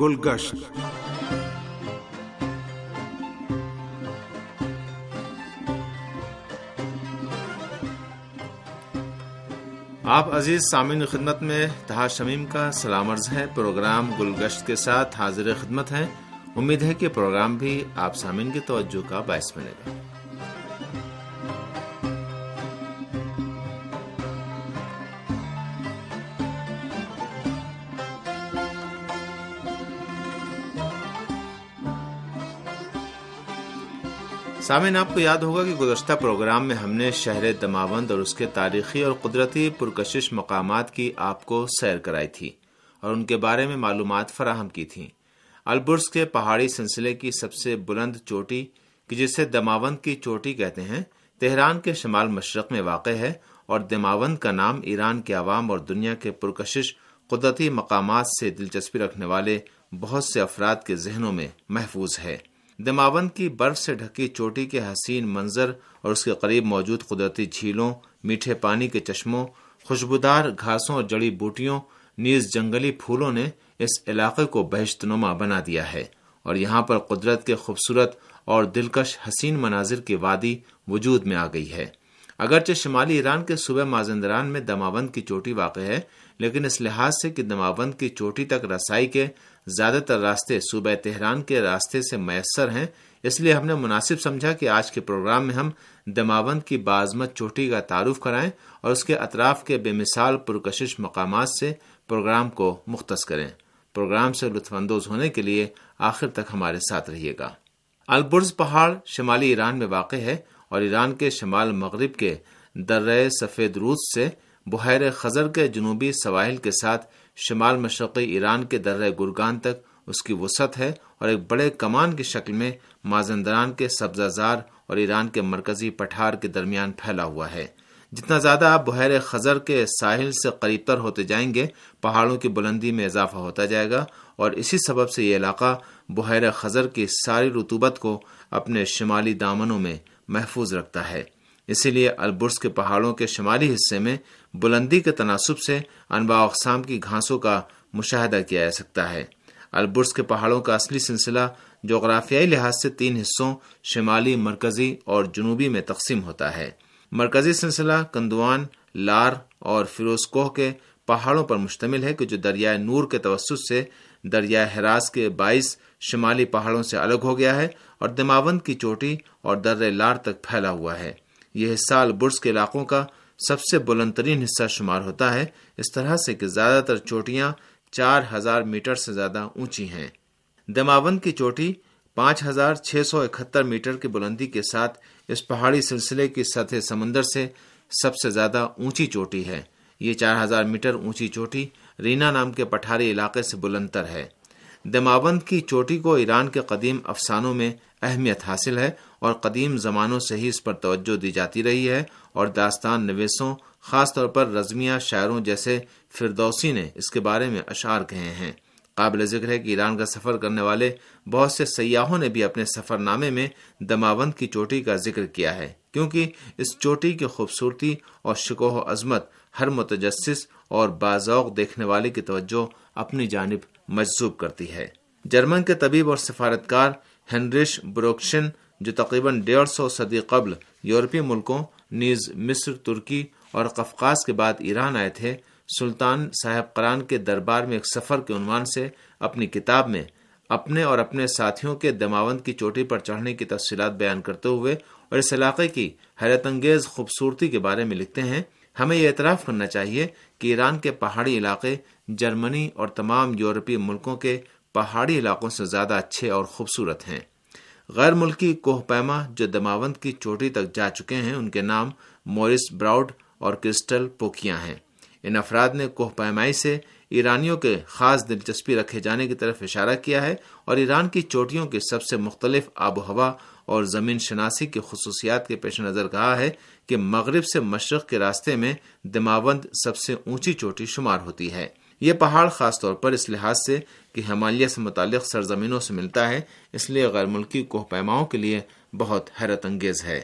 گلگشت۔ آپ عزیز سامعین خدمت میں تہا شمیم کا سلام عرض ہے۔ پروگرام گلگشت کے ساتھ حاضر خدمت ہیں۔ امید ہے کہ پروگرام بھی آپ سامعین کی توجہ کا باعث بنے گا۔ سامعین، آپ کو یاد ہوگا کہ گزشتہ پروگرام میں ہم نے شہر دماوند اور اس کے تاریخی اور قدرتی پرکشش مقامات کی آپ کو سیر کرائی تھی اور ان کے بارے میں معلومات فراہم کی تھیں۔ البرس کے پہاڑی سلسلے کی سب سے بلند چوٹی، کہ جسے دماوند کی چوٹی کہتے ہیں، تہران کے شمال مشرق میں واقع ہے اور دماوند کا نام ایران کے عوام اور دنیا کے پرکشش قدرتی مقامات سے دلچسپی رکھنے والے بہت سے افراد کے ذہنوں میں محفوظ ہے۔ دماوند کی برف سے ڈھکی چوٹی کے حسین منظر اور اس کے قریب موجود قدرتی جھیلوں، میٹھے پانی کے چشموں، خوشبودار گھاسوں اور جڑی بوٹیوں، نیز جنگلی پھولوں نے اس علاقے کو بہشت نما بنا دیا ہے اور یہاں پر قدرت کے خوبصورت اور دلکش حسین مناظر کی وادی وجود میں آ گئی ہے۔ اگرچہ شمالی ایران کے صوبہ مازندران میں دماوند کی چوٹی واقع ہے، لیکن اس لحاظ سے کہ دماوند کی چوٹی تک رسائی کے زیادہ تر راستے صوبہ تہران کے راستے سے میسر ہیں، اس لیے ہم نے مناسب سمجھا کہ آج کے پروگرام میں ہم دماوند کی بازمت چوٹی کا تعارف کرائیں اور اس کے اطراف کے بے مثال پرکشش مقامات سے پروگرام کو مختص کریں۔ پروگرام سے لطف اندوز ہونے کے لیے آخر تک ہمارے ساتھ رہیے گا۔ البرز پہاڑ شمالی ایران میں واقع ہے اور ایران کے شمال مغرب کے درہ سفید روس سے بحیر خزر کے جنوبی سواحل کے ساتھ شمال مشرقی ایران کے درہ گرگان تک اس کی وسعت ہے اور ایک بڑے کمان کی شکل میں مازندران کے سبزہ زار اور ایران کے مرکزی پٹھار کے درمیان پھیلا ہوا ہے۔ جتنا زیادہ آپ بحیر خزر کے ساحل سے قریب تر ہوتے جائیں گے، پہاڑوں کی بلندی میں اضافہ ہوتا جائے گا اور اسی سبب سے یہ علاقہ بحیر خزر کی ساری رتوبت کو اپنے شمالی دامنوں میں محفوظ رکھتا ہے۔ اسی لیے البرس کے پہاڑوں کے شمالی حصے میں بلندی کے تناسب سے انواع اقسام کی گھاسوں کا مشاہدہ کیا جا سکتا ہے۔ البرس کے پہاڑوں کا اصلی سلسلہ جغرافیائی لحاظ سے تین حصوں، شمالی، مرکزی اور جنوبی میں تقسیم ہوتا ہے۔ مرکزی سلسلہ کندوان، لار اور فیروز کوہ کے پہاڑوں پر مشتمل ہے کہ جو دریائے نور کے توسط سے دریائے ہراس کے باعث شمالی پہاڑوں سے الگ ہو گیا ہے اور دماوند کی چوٹی اور در لار تک پھیلا ہوا ہے۔ یہ حصہ البرس کے علاقوں کا سب سے بلند ترین حصہ شمار ہوتا ہے۔ اس طرح سے کہ زیادہ تر چوٹیاں چار ہزار میٹر سے زیادہ اونچی ہیں۔ دماوند کی چوٹی پانچ ہزار چھ سو اکہتر میٹر کی بلندی کے ساتھ اس پہاڑی سلسلے کی سطح سمندر سے سب سے زیادہ اونچی چوٹی ہے۔ یہ چار ہزار میٹر اونچی چوٹی رینا نام کے پٹھاری علاقے سے بلند تر ہے۔ دماوند کی چوٹی کو ایران کے قدیم افسانوں میں اہمیت حاصل ہے اور قدیم زمانوں سے ہی اس پر توجہ دی جاتی رہی ہے اور داستان نویسوں، خاص طور پر رزمیہ شاعروں جیسے فردوسی نے اس کے بارے میں اشعار کہے ہیں۔ قابل ذکر ہے کہ ایران کا سفر کرنے والے بہت سے سیاحوں نے بھی اپنے سفر نامے میں دماوند کی چوٹی کا ذکر کیا ہے، کیونکہ اس چوٹی کی خوبصورتی اور شکوہ و عظمت ہر متجسس اور باذوق دیکھنے والے کی توجہ اپنی جانب مجذوب کرتی ہے۔ جرمن کے طبیب اور سفارتکار ہنریش بروکشن، جو تقریباً ڈیڑھ سو صدی قبل یورپی ملکوں، نیز مصر، ترکی اور قفقاز کے بعد ایران آئے تھے، سلطان صاحب قرآن کے دربار میں ایک سفر کے عنوان سے اپنی کتاب میں اپنے اور اپنے ساتھیوں کے دماوند کی چوٹی پر چڑھنے کی تفصیلات بیان کرتے ہوئے اور اس علاقے کی حیرت انگیز خوبصورتی کے بارے میں لکھتے ہیں، ہمیں یہ اعتراف کرنا چاہیے کہ ایران کے پہاڑی علاقے، جرمنی اور تمام یورپی ملکوں کے پہاڑی علاقوں سے زیادہ اچھے اور خوبصورت ہیں۔ غیر ملکی کوہ پیما جو دماوند کی چوٹی تک جا چکے ہیں، ان کے نام مورس براؤڈ اور کرسٹل پوکیاں ہیں۔ ان افراد نے کوہ پیمائی سے ایرانیوں کے خاص دلچسپی رکھے جانے کی طرف اشارہ کیا ہے اور ایران کی چوٹیوں کی سب سے مختلف آب و ہوا اور زمین شناسی کی خصوصیات کے پیش نظر کہا ہے کہ مغرب سے مشرق کے راستے میں دماوند سب سے اونچی چوٹی شمار ہوتی ہے۔ یہ پہاڑ خاص طور پر اس لحاظ سے کہ ہمالیہ سے متعلق سرزمینوں سے ملتا ہے، اس لیے غیر ملکی کوہ پیماؤں کے لیے بہت حیرت انگیز ہے۔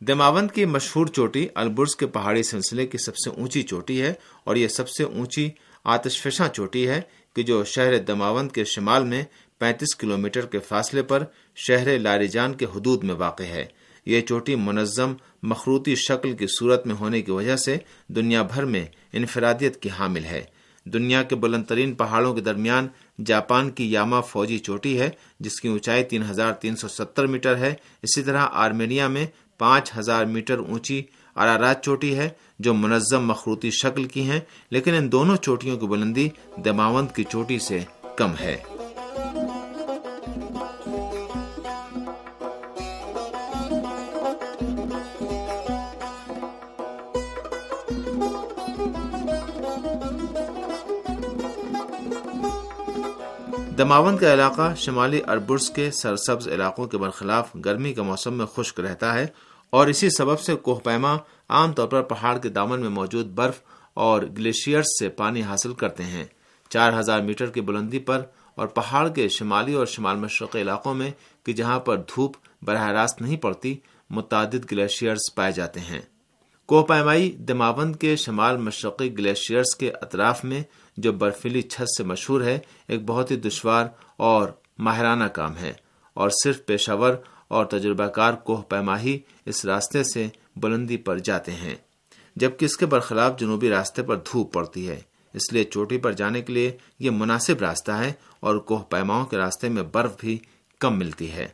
دماوند کی مشہور چوٹی البرز کے پہاڑی سلسلے کی سب سے اونچی چوٹی ہے اور یہ سب سے اونچی آتش فشاں چوٹی ہے کہ جو شہر دماوند کے شمال میں پینتیس کلومیٹر کے فاصلے پر شہر لاریجان کے حدود میں واقع ہے۔ یہ چوٹی منظم مخروطی شکل کی صورت میں ہونے کی وجہ سے دنیا بھر میں انفرادیت کی حامل ہے۔ دنیا کے بلند ترین پہاڑوں کے درمیان جاپان کی یاما فوجی چوٹی ہے، جس کی اونچائی تین ہزار تین سو ستر میٹر ہے۔ اسی طرح آرمینیا میں پانچ ہزار میٹر اونچی ارارات چوٹی ہے، جو منظم مخروطی شکل کی ہیں، لیکن ان دونوں چوٹیوں کی بلندی دماوند کی چوٹی سے کم ہے۔ دماوند کا علاقہ شمالی اربرس کے سرسبز علاقوں کے برخلاف گرمی کے موسم میں خشک رہتا ہے اور اسی سبب سے کوہ پیما عام طور پر پہاڑ کے دامن میں موجود برف اور گلیشیئرز سے پانی حاصل کرتے ہیں۔ چار ہزار میٹر کی بلندی پر اور پہاڑ کے شمالی اور شمال مشرقی علاقوں میں کہ جہاں پر دھوپ براہ راست نہیں پڑتی، متعدد گلیشیئرز پائے جاتے ہیں۔ کوہ پیمائی دماوند کے شمال مشرقی گلیشیئرز کے اطراف میں جو برفیلی چھت سے مشہور ہے، ایک بہت ہی دشوار اور ماہرانہ کام ہے۔ اور صرف پیشاور اور تجربہ کار کوہ پیما ہی اس راستے سے بلندی پر جاتے ہیں، جبکہ اس کے برخلاف جنوبی راستے پر دھوپ پڑتی ہے۔ اس لیے چوٹی پر جانے کے لیے یہ مناسب راستہ ہے اور کوہ پیماؤں کے راستے میں برف بھی کم ملتی ہے۔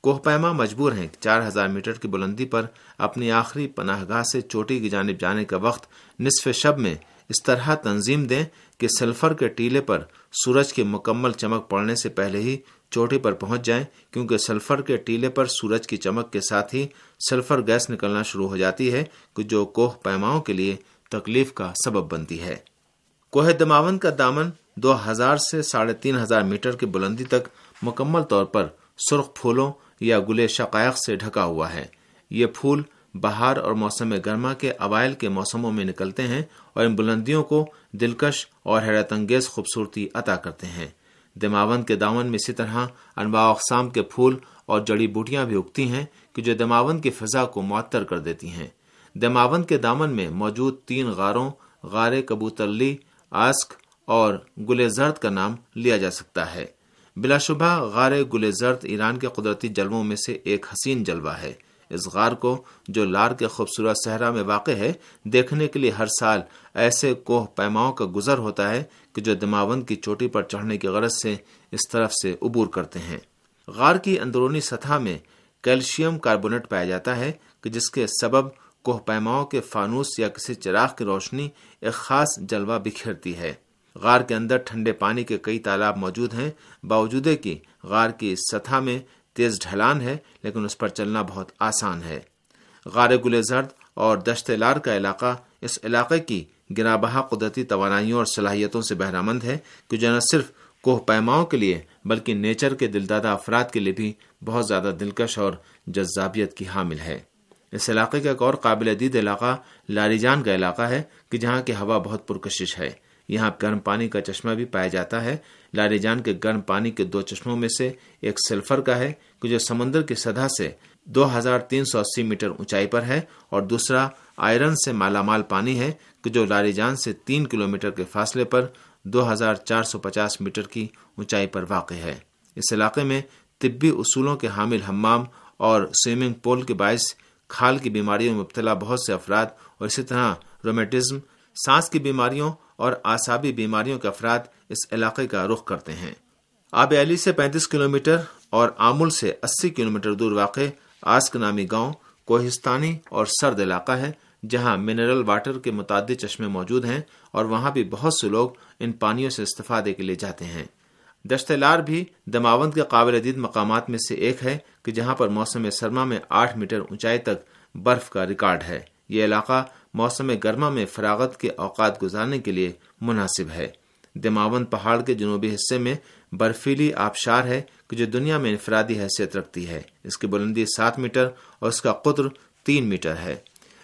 کوہ پیما مجبور ہیں، چار ہزار میٹر کی بلندی پر اپنی آخری پناہ گاہ سے چوٹی کی جانب جانے کا وقت نصف شب میں اس طرح تنظیم دیں کہ سلفر کے ٹیلے پر سورج کی مکمل چمک پڑنے سے پہلے ہی چوٹی پر پہنچ جائیں، کیونکہ سلفر کے ٹیلے پر سورج کی چمک کے ساتھ ہی سلفر گیس نکلنا شروع ہو جاتی ہے، کہ جو کوہ پیماؤں کے لیے تکلیف کا سبب بنتی ہے۔ کوہ دماون کا دامن دو ہزار سے ساڑھے تین ہزار میٹر کی بلندی تک مکمل طور پر سرخ پھولوں یا گلے شقائق سے ڈھکا ہوا ہے۔ یہ پھول بہار اور موسم گرما کے اوائل کے موسموں میں نکلتے ہیں اور ان بلندیوں کو دلکش اور حیرت انگیز خوبصورتی عطا کرتے ہیں۔ دماوند کے دامن میں اسی طرح انواع اقسام کے پھول اور جڑی بوٹیاں بھی اگتی ہیں کہ جو دماوند کی فضا کو معطر کر دیتی ہیں۔ دماوند کے دامن میں موجود تین غاروں، غار کبوترلی، آسک اور گل زرد کا نام لیا جا سکتا ہے۔ بلا شبہ غار گل زرد ایران کے قدرتی جلووں میں سے ایک حسین جلوہ ہے۔ اس غار کو جو لار کے خوبصورت صحرا میں واقع ہے، دیکھنے کے لیے ہر سال ایسے کوہ پیماؤں کا گزر ہوتا ہے کہ جو دماوند کی چوٹی پر چڑھنے کی غرض سے اس طرف سے عبور کرتے ہیں۔ غار کی اندرونی سطح میں کیلشیم کاربونیٹ پایا جاتا ہے کہ جس کے سبب کوہ پیماؤں کے فانوس یا کسی چراغ کی روشنی ایک خاص جلوہ بکھیرتی ہے۔ غار کے اندر ٹھنڈے پانی کے کئی تالاب موجود ہیں باوجود کی غار کی سطح میں تیز ڈھلان ہے، لیکن اس پر چلنا بہت آسان ہے۔ غار گل زرد اور دشت لار کا علاقہ اس علاقے کی گرا بہا قدرتی توانائیوں اور صلاحیتوں سے بہرامند ہے کہ جو نہ صرف کوہ پیماؤں کے لیے، بلکہ نیچر کے دلدادہ افراد کے لیے بھی بہت زیادہ دلکش اور جذابیت کی حامل ہے۔ اس علاقے کا ایک اور قابل دید علاقہ لاریجان کا علاقہ ہے، کہ جہاں کی ہوا بہت پرکشش ہے۔ یہاں گرم پانی کا چشمہ بھی پایا جاتا ہے۔ لاری جان کے گرم پانی کے دو چشموں میں سے ایک سلفر کا ہے، کہ جو سمندر کی سطح سے دو ہزار تین سو اسی میٹر اونچائی پر ہے، اور دوسرا آئرن سے مالا مال پانی ہے، کہ جو لاری جان سے تین کلومیٹر کے فاصلے پر دو ہزار چار سو پچاس میٹر کی اونچائی پر واقع ہے۔ اس علاقے میں طبی اصولوں کے حامل حمام اور سوئمنگ پول کے باعث کھال کی بیماریوں میں مبتلا بہت سے افراد، اور اسی طرح رومیٹزم، سانس کی بیماریوں اور آسابی بیماریوں کے افراد اس علاقے کا رخ کرتے ہیں۔ آب علی سے پینتیس کلومیٹر اور آمل سے اسی کلومیٹر دور واقع آسک نامی گاؤں کوہستانی اور سرد علاقہ ہے، جہاں منرل واٹر کے متعدد چشمے موجود ہیں اور وہاں بھی بہت سے لوگ ان پانیوں سے استفادے کے لیے جاتے ہیں۔ دشتلار بھی دماوند کے قابل عدید مقامات میں سے ایک ہے کہ جہاں پر موسم سرما میں آٹھ میٹر اونچائی تک برف کا ریکارڈ ہے۔ یہ علاقہ موسم گرما میں فراغت کے اوقات گزارنے کے لیے مناسب ہے۔ دماون پہاڑ کے جنوبی حصے میں برفیلی آبشار ہے کہ جو دنیا میں انفرادی حیثیت رکھتی ہے۔ اس کی بلندی سات میٹر اور اس کا قطر تین میٹر ہے۔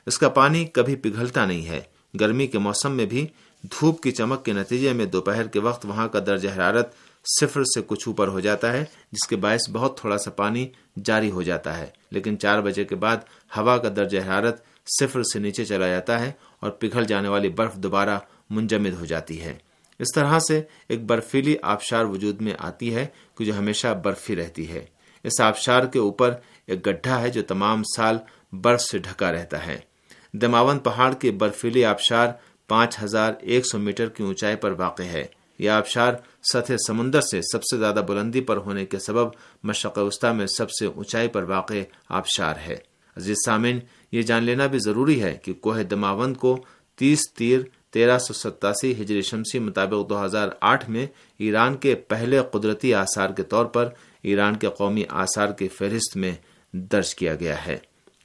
اس کا پانی کبھی پگھلتا نہیں ہے۔ گرمی کے موسم میں بھی دھوپ کی چمک کے نتیجے میں دوپہر کے وقت وہاں کا درجہ حرارت صفر سے کچھ اوپر ہو جاتا ہے، جس کے باعث بہت تھوڑا سا پانی جاری ہو جاتا ہے۔ لیکن چار بجے کے بعد ہوا کا درجہ حرارت صفر سے نیچے چلا جاتا ہے اور پگھل جانے والی برف دوبارہ منجمد ہو جاتی ہے۔ اس طرح سے ایک برفیلی آبشار وجود میں آتی ہے کہ جو ہمیشہ برفی رہتی ہے۔ اس آبشار کے اوپر ایک گڈھا ہے جو تمام سال برف سے ڈھکا رہتا ہے۔ دماون پہاڑ کے برفیلی آبشار پانچ ہزار ایک سو میٹر کی اونچائی پر واقع ہے۔ یہ آبشار سطح سمندر سے سب سے زیادہ بلندی پر ہونے کے سبب مشرق وسطی میں سب سے اونچائی پر واقع آبشار ہے۔ عزیز سامن یہ جان لینا بھی ضروری ہے کہ کوہ دماوند کو تیس تیر تیرہ سو ستاسی ہجری شمسی مطابق دو ہزار آٹھ میں ایران کے پہلے قدرتی آثار کے طور پر ایران کے قومی آثار کی فہرست میں درج کیا گیا ہے۔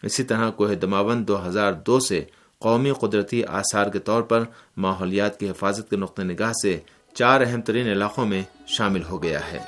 اسی طرح کوہ دماوند دو ہزار دو سے قومی قدرتی آثار کے طور پر ماحولیات کی حفاظت کے نقطۂ نگاہ سے چار اہم ترین علاقوں میں شامل ہو گیا ہے۔